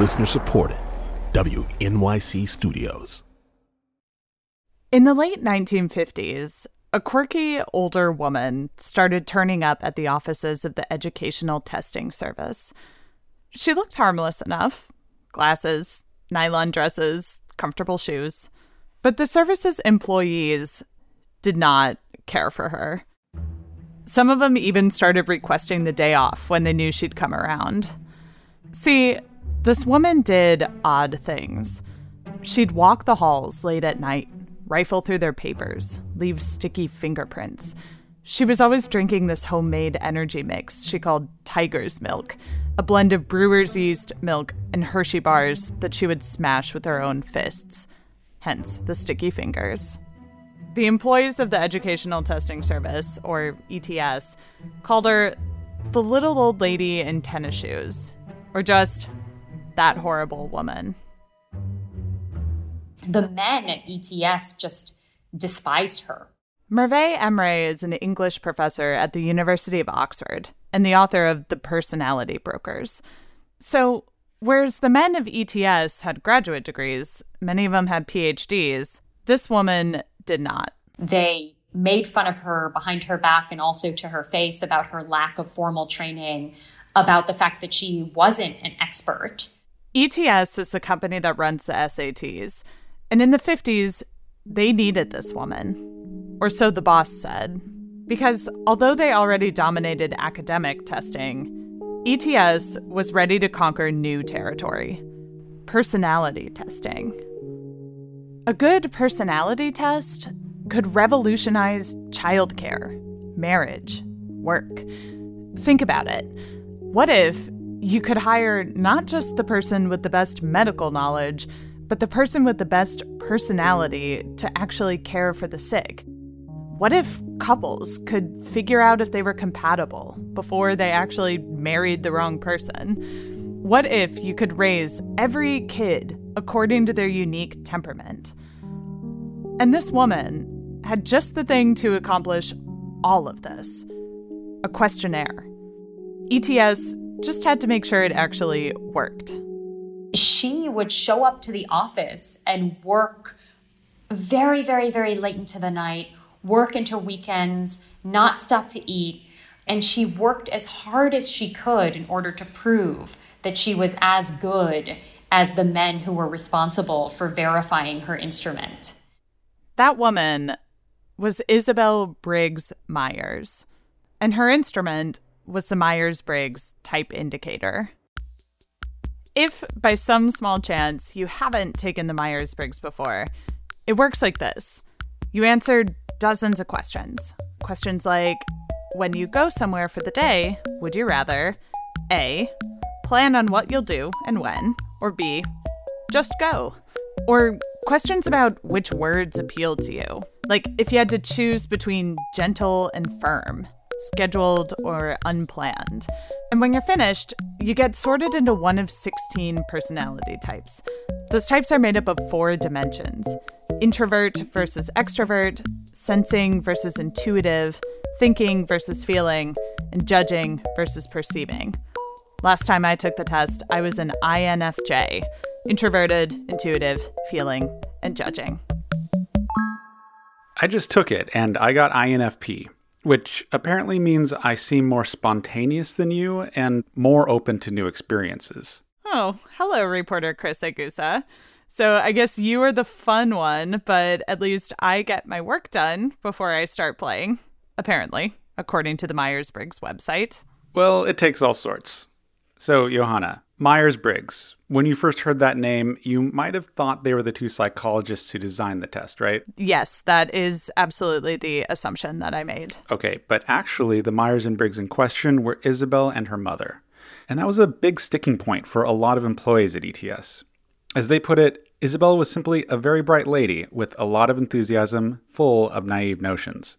Listener supported. WNYC Studios. In the late 1950s, a quirky older woman started turning up at the offices of the Educational Testing Service. She looked harmless enough glasses, nylon dresses, comfortable shoes. But the service's employees did not care for her. Some of them even started requesting the day off when they knew she'd come around. See, this woman did odd things. She'd walk the halls late at night, rifle through their papers, leave sticky fingerprints. She was always drinking this homemade energy mix she called Tiger's Milk, a blend of brewer's yeast, milk, and Hershey bars that she would smash with her own fists. Hence the sticky fingers. The employees of the Educational Testing Service, or ETS, called her the little old lady in tennis shoes, or just that horrible woman. The men at ETS just despised her. Merve Emre is an English professor at the University of Oxford and the author of The Personality Brokers. So, whereas the men of ETS had graduate degrees, many of them had PhDs, this woman did not. They made fun of her behind her back and also to her face about her lack of formal training, about the fact that she wasn't an expert. ETS is the company that runs the SATs. And in the 50s, they needed this woman. Or so the boss said. Because although they already dominated academic testing, ETS was ready to conquer new territory personality testing. A good personality test could revolutionize childcare, marriage, work. Think about it. What if you could hire not just the person with the best medical knowledge, but the person with the best personality to actually care for the sick? What if couples could figure out if they were compatible before they actually married the wrong person? What if you could raise every kid according to their unique temperament? And this woman had just the thing to accomplish all of this a questionnaire. ETS just had to make sure it actually worked. She would show up to the office and work very, very, very late into the night, work into weekends, not stop to eat. And she worked as hard as she could in order to prove that she was as good as the men who were responsible for verifying her instrument. That woman was Isabel Briggs Myers, and her instrument was the Myers Briggs type indicator. If by some small chance you haven't taken the Myers Briggs before, it works like this you answer dozens of questions. Questions like When you go somewhere for the day, would you rather A. Plan on what you'll do and when, or B. Just go? Or questions about which words appeal to you. Like if you had to choose between gentle and firm, scheduled or unplanned. And when you're finished, you get sorted into one of 16 personality types. Those types are made up of four dimensions introvert versus extrovert, sensing versus intuitive, thinking versus feeling, and judging versus perceiving. Last time I took the test, I was an INFJ introverted, intuitive, feeling, and judging. I just took it and I got INFP which apparently means I seem more spontaneous than you and more open to new experiences. Oh, hello, reporter Chris Egusa. So I guess you are the fun one, but at least I get my work done before I start playing, apparently, according to the Myers Briggs website. Well, it takes all sorts. So, Johanna, Myers Briggs, when you first heard that name, you might have thought they were the two psychologists who designed the test, right? Yes, that is absolutely the assumption that I made. Okay, but actually, the Myers and Briggs in question were Isabel and her mother. And that was a big sticking point for a lot of employees at ETS. As they put it, Isabel was simply a very bright lady with a lot of enthusiasm, full of naive notions.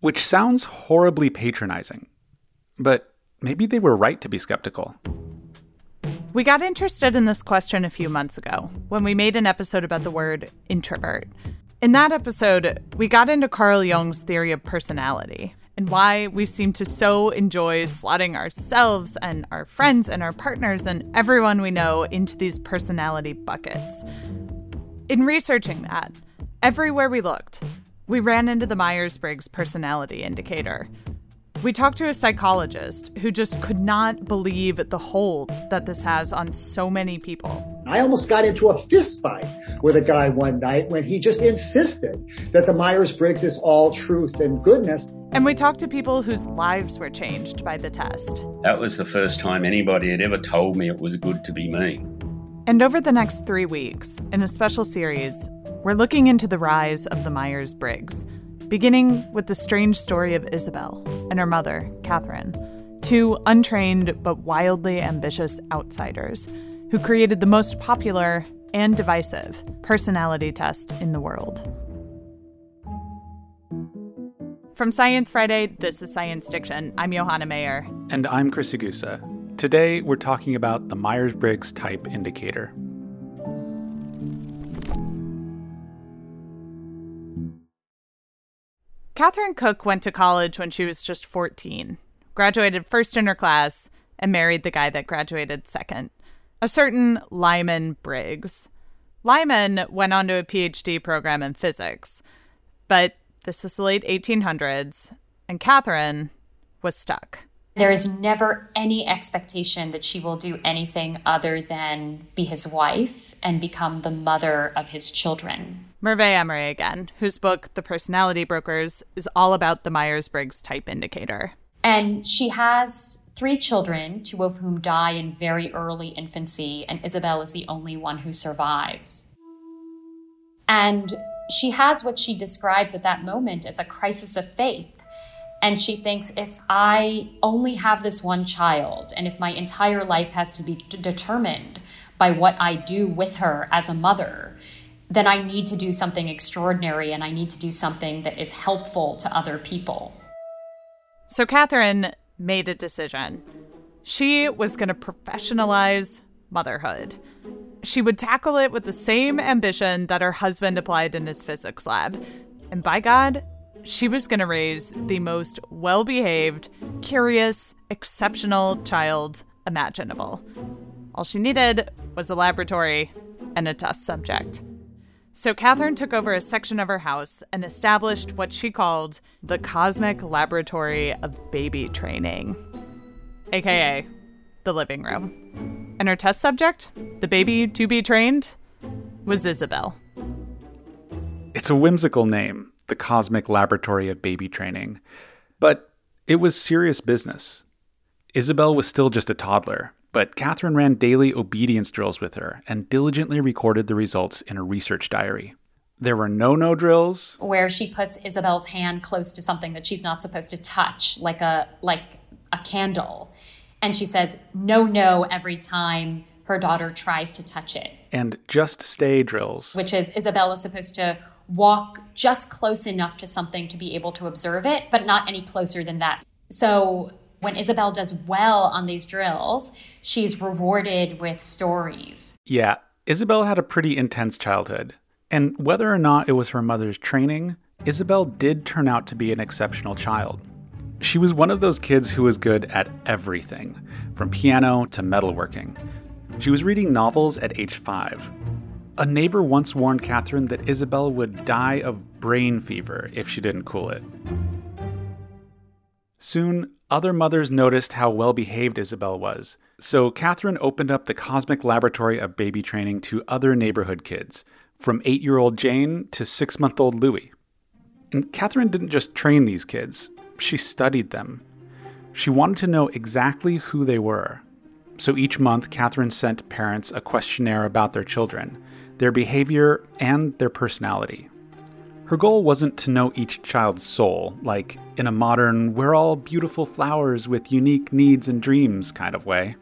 Which sounds horribly patronizing. But maybe they were right to be skeptical. We got interested in this question a few months ago when we made an episode about the word introvert. In that episode, we got into Carl Jung's theory of personality and why we seem to so enjoy slotting ourselves and our friends and our partners and everyone we know into these personality buckets. In researching that, everywhere we looked, we ran into the Myers Briggs personality indicator. We talked to a psychologist who just could not believe the hold that this has on so many people. I almost got into a fist fight with a guy one night when he just insisted that the Myers Briggs is all truth and goodness. And we talked to people whose lives were changed by the test. That was the first time anybody had ever told me it was good to be me. And over the next three weeks, in a special series, we're looking into the rise of the Myers Briggs, beginning with the strange story of Isabel and her mother, Catherine, two untrained but wildly ambitious outsiders who created the most popular and divisive personality test in the world. From Science Friday, this is Science Diction. I'm Johanna Mayer. And I'm Chris Egusa. Today, we're talking about the Myers Briggs Type Indicator. Catherine Cook went to college when she was just 14, graduated first in her class, and married the guy that graduated second, a certain Lyman Briggs. Lyman went on to a PhD program in physics, but this is the late 1800s, and Catherine was stuck. There is mm-hmm. never any expectation that she will do anything other than be his wife and become the mother of his children. Merve Emre again, whose book, The Personality Brokers, is all about the Myers Briggs type indicator. And she has three children, two of whom die in very early infancy, and Isabel is the only one who survives. And she has what she describes at that moment as a crisis of faith. And she thinks if I only have this one child, and if my entire life has to be determined by what I do with her as a mother, then I need to do something extraordinary and I need to do something that is helpful to other people. So Catherine made a decision. She was going to professionalize motherhood. She would tackle it with the same ambition that her husband applied in his physics lab. And by God, she was going to raise the most well behaved, curious, exceptional child imaginable. All she needed was a laboratory and a test subject. So Catherine took over a section of her house and established what she called the Cosmic Laboratory of Baby Training, aka the living room. And her test subject, the baby to be trained, was Isabel. It's a whimsical name, the Cosmic Laboratory of Baby Training, but it was serious business. Isabel was still just a toddler, but Catherine ran daily obedience drills with her and diligently recorded the results in a research diary. There were no no drills where she puts Isabel's hand close to something that she's not supposed to touch, like a like a candle. And she says no no every time her daughter tries to touch it. And just stay drills. Which is Isabel is supposed to walk just close enough to something to be able to observe it, but not any closer than that. So when Isabel does well on these drills, she's rewarded with stories. Yeah, Isabel had a pretty intense childhood. And whether or not it was her mother's training, Isabel did turn out to be an exceptional child. She was one of those kids who was good at everything, from piano to metalworking. She was reading novels at age five. A neighbor once warned Catherine that Isabel would die of brain fever if she didn't cool it. Soon, other mothers noticed how well behaved Isabel was, so Catherine opened up the Cosmic Laboratory of Baby Training to other neighborhood kids, from eight year old Jane to six month old Louis. And Catherine didn't just train these kids, she studied them. She wanted to know exactly who they were. So each month, Catherine sent parents a questionnaire about their children, their behavior, and their personality. Her goal wasn't to know each child's soul, like in a modern, we're all beautiful flowers with unique needs and dreams kind of way.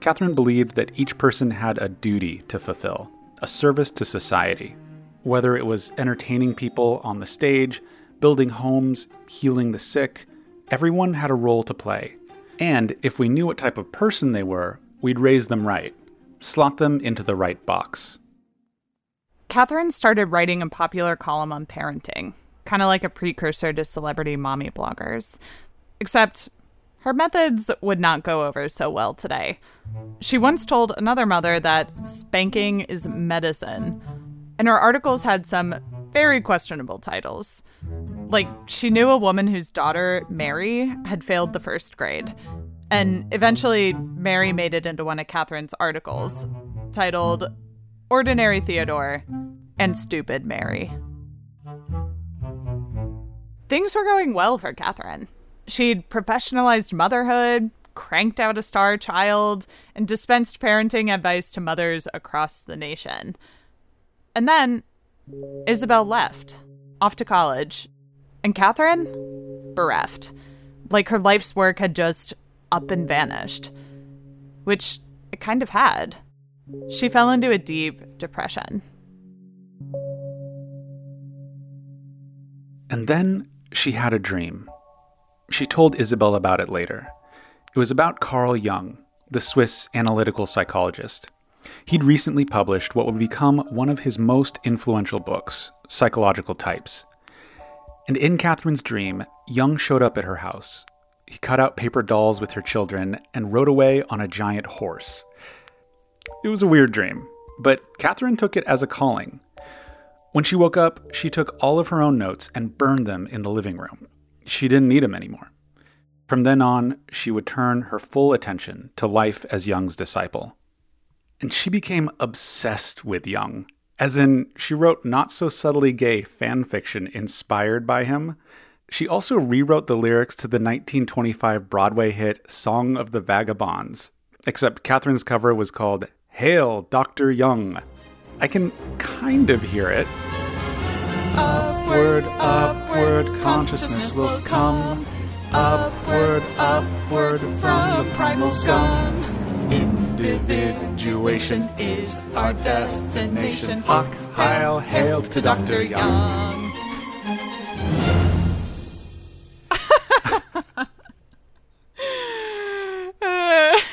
Catherine believed that each person had a duty to fulfill, a service to society. Whether it was entertaining people on the stage, building homes, healing the sick, everyone had a role to play. And if we knew what type of person they were, we'd raise them right, slot them into the right box. Catherine started writing a popular column on parenting, kind of like a precursor to celebrity mommy bloggers. Except her methods would not go over so well today. She once told another mother that spanking is medicine, and her articles had some very questionable titles. Like, she knew a woman whose daughter, Mary, had failed the first grade. And eventually, Mary made it into one of Catherine's articles titled Ordinary Theodore and Stupid Mary. Things were going well for Catherine. She'd professionalized motherhood, cranked out a star child, and dispensed parenting advice to mothers across the nation. And then Isabel left, off to college, and Catherine, bereft. Like her life's work had just up and vanished, which it kind of had. She fell into a deep depression. And then she had a dream. She told Isabel about it later. It was about Carl Jung, the Swiss analytical psychologist. He'd recently published what would become one of his most influential books, Psychological Types. And in Catherine's dream, Jung showed up at her house. He cut out paper dolls with her children and rode away on a giant horse. It was a weird dream, but Catherine took it as a calling. When she woke up, she took all of her own notes and burned them in the living room. She didn't need them anymore. From then on, she would turn her full attention to life as Jung's disciple and she became obsessed with Jung, As in, she wrote not so subtly gay fan fiction inspired by him. She also rewrote the lyrics to the 1925 Broadway hit Song of the Vagabonds, except Catherine's cover was called Hail, Dr. Jung. I can kind of hear it. Upward, upward, consciousness will come. Upward, upward from the primal scum. Individuation is our destination. Hock, Heil, hail to Dr. Jung.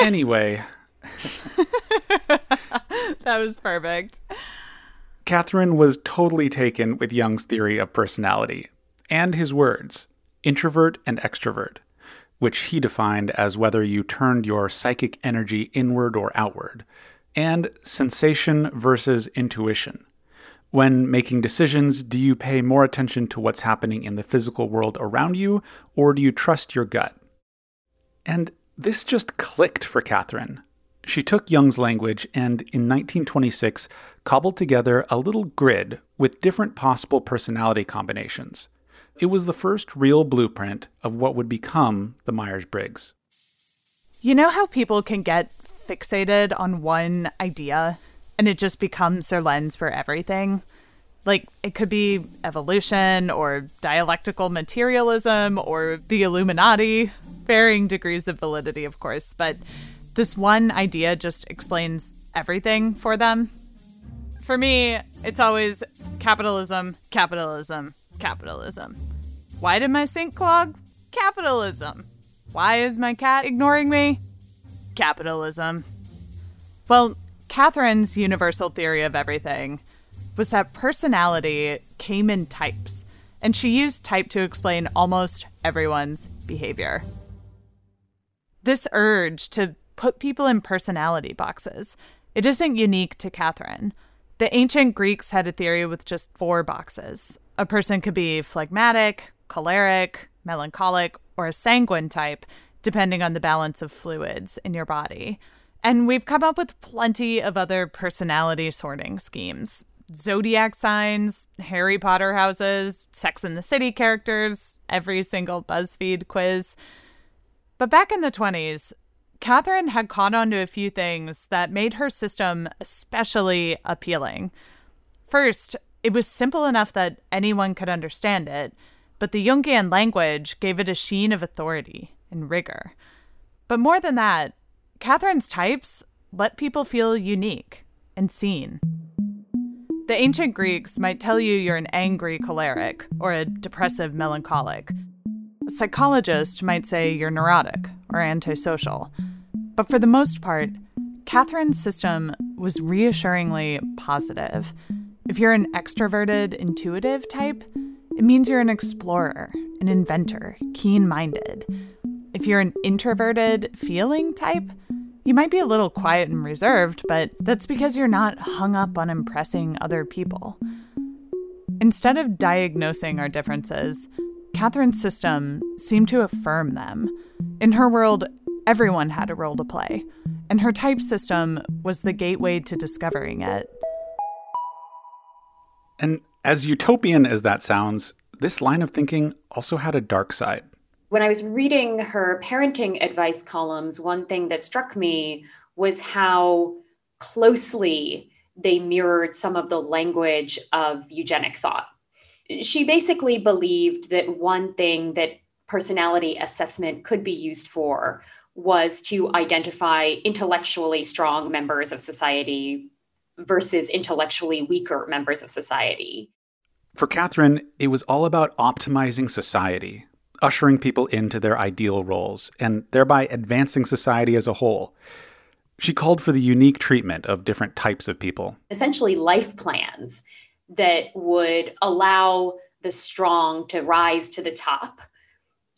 Anyway, that was perfect. Catherine was totally taken with Jung's theory of personality and his words introvert and extrovert which he defined as whether you turned your psychic energy inward or outward, and sensation versus intuition. When making decisions, do you pay more attention to what's happening in the physical world around you, or do you trust your gut? And this just clicked for Catherine. She took Jung's language and, in 1926, cobbled together a little grid with different possible personality combinations it was the first real blueprint of what would become the Myers Briggs. You know how people can get fixated on one idea and it just becomes their lens for everything? Like, it could be evolution or dialectical materialism or the Illuminati, varying degrees of validity, of course, but this one idea just explains everything for them. For me, it's always capitalism, capitalism, capitalism. Why did my sink clog? Capitalism. Why is my cat ignoring me? Capitalism. Well, Catherine's universal theory of everything was that personality came in types, and she used type to explain almost everyone's behavior. This urge to put people in personality boxes, it isn't unique to Catherine. The ancient Greeks had a theory with just four boxes. A person could be phlegmatic, choleric, melancholic, or a sanguine type, depending on the balance of fluids in your body. And we've come up with plenty of other personality sorting schemes zodiac signs, Harry Potter houses, Sex in the City characters, every single BuzzFeed quiz. But back in the 20s, Catherine had caught on to a few things that made her system especially appealing. First, it was simple enough that anyone could understand it but the Jungian language gave it a sheen of authority and rigor. But more than that, Catherine's types let people feel unique and seen. The ancient Greeks might tell you you're an angry choleric or a depressive melancholic. A psychologist might say you're neurotic or antisocial. But for the most part, Catherine's system was reassuringly positive. If you're an extroverted, intuitive type, it means you're an explorer, an inventor, keen minded. If you're an introverted, feeling type, you might be a little quiet and reserved, but that's because you're not hung up on impressing other people. Instead of diagnosing our differences, Catherine's system seemed to affirm them. In her world, everyone had a role to play, and her type system was the gateway to discovering it. And as utopian as that sounds, this line of thinking also had a dark side. When I was reading her parenting advice columns, one thing that struck me was how closely they mirrored some of the language of eugenic thought. She basically believed that one thing that personality assessment could be used for was to identify intellectually strong members of society versus intellectually weaker members of society. For Catherine, it was all about optimizing society, ushering people into their ideal roles, and thereby advancing society as a whole. She called for the unique treatment of different types of people. Essentially, life plans that would allow the strong to rise to the top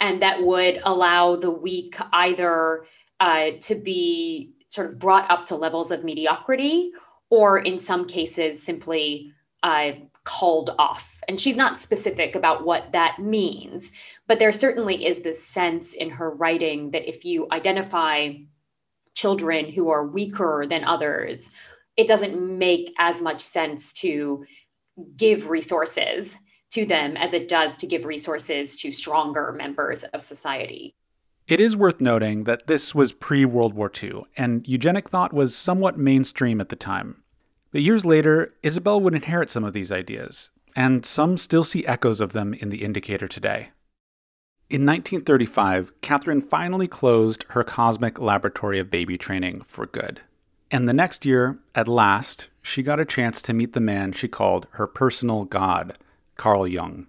and that would allow the weak either uh, to be sort of brought up to levels of mediocrity or in some cases simply uh, called off. And she's not specific about what that means, but there certainly is this sense in her writing that if you identify children who are weaker than others, it doesn't make as much sense to give resources to them as it does to give resources to stronger members of society. It is worth noting that this was pre World War II, and eugenic thought was somewhat mainstream at the time. But years later, Isabel would inherit some of these ideas, and some still see echoes of them in the Indicator today. In 1935, Catherine finally closed her cosmic laboratory of baby training for good. And the next year, at last, she got a chance to meet the man she called her personal god, Carl Jung.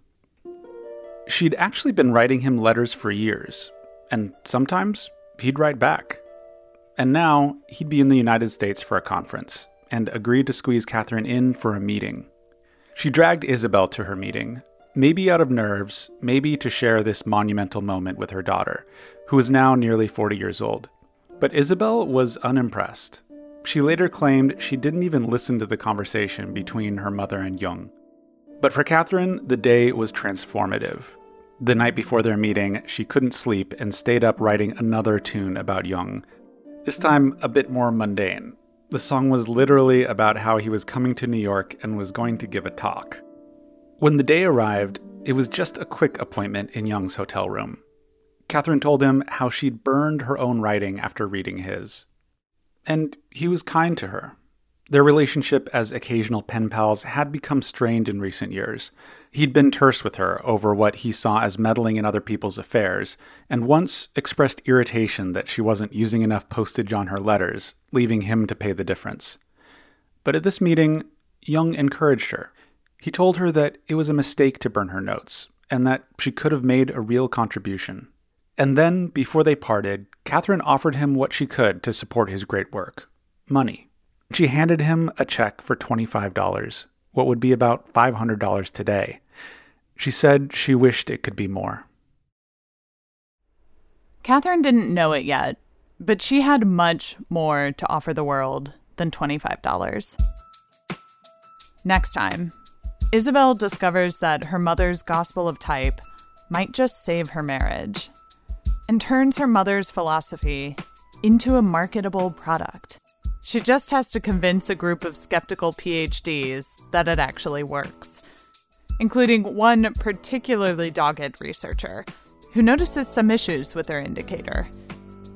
She'd actually been writing him letters for years, and sometimes he'd write back. And now he'd be in the United States for a conference and agreed to squeeze Catherine in for a meeting. She dragged Isabel to her meeting, maybe out of nerves, maybe to share this monumental moment with her daughter, who was now nearly 40 years old. But Isabel was unimpressed. She later claimed she didn't even listen to the conversation between her mother and Jung. But for Catherine, the day was transformative. The night before their meeting, she couldn't sleep and stayed up writing another tune about Jung, this time a bit more mundane. The song was literally about how he was coming to New York and was going to give a talk. When the day arrived, it was just a quick appointment in Jung's hotel room. Catherine told him how she'd burned her own writing after reading his. And he was kind to her. Their relationship as occasional pen pals had become strained in recent years. He'd been terse with her over what he saw as meddling in other people's affairs, and once expressed irritation that she wasn't using enough postage on her letters, leaving him to pay the difference. But at this meeting, Jung encouraged her. He told her that it was a mistake to burn her notes, and that she could have made a real contribution. And then, before they parted, Catherine offered him what she could to support his great work money. She handed him a check for $25, what would be about $500 today. She said she wished it could be more. Catherine didn't know it yet, but she had much more to offer the world than $25. Next time, Isabel discovers that her mother's gospel of type might just save her marriage and turns her mother's philosophy into a marketable product. She just has to convince a group of skeptical PhDs that it actually works, including one particularly dogged researcher who notices some issues with their indicator,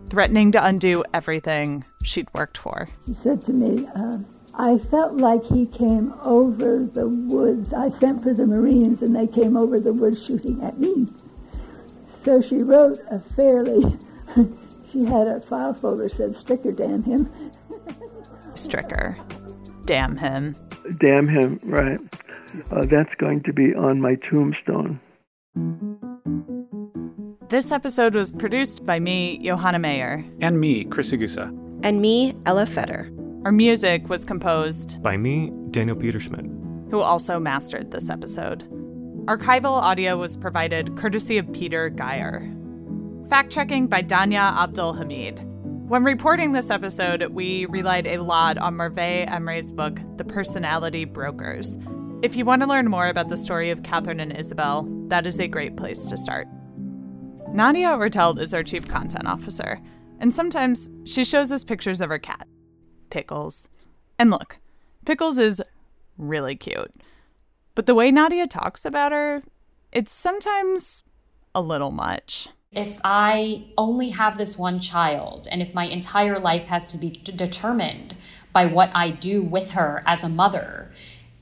threatening to undo everything she'd worked for. He said to me, uh, I felt like he came over the woods. I sent for the Marines and they came over the woods shooting at me. So she wrote a fairly, she had a file folder said, Stricker, damn him. Stricker. Damn him. Damn him, right. Uh, that's going to be on my tombstone. This episode was produced by me, Johanna Mayer. And me, Chris Egusa. And me, Ella Feder. Our music was composed by me, Daniel Peterschmidt, who also mastered this episode. Archival audio was provided courtesy of Peter Geyer. Fact checking by Danya Abdul Hamid. When reporting this episode, we relied a lot on Merve Emre's book, The Personality Brokers. If you want to learn more about the story of Catherine and Isabel, that is a great place to start. Nadja Oertelt is our chief content officer, and sometimes she shows us pictures of her cat, Pickles. And look, Pickles is really cute. But the way Nadia talks about her, it's sometimes a little much. If I only have this one child, and if my entire life has to be d- determined by what I do with her as a mother,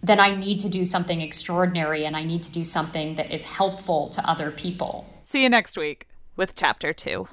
then I need to do something extraordinary and I need to do something that is helpful to other people. See you next week with Chapter 2.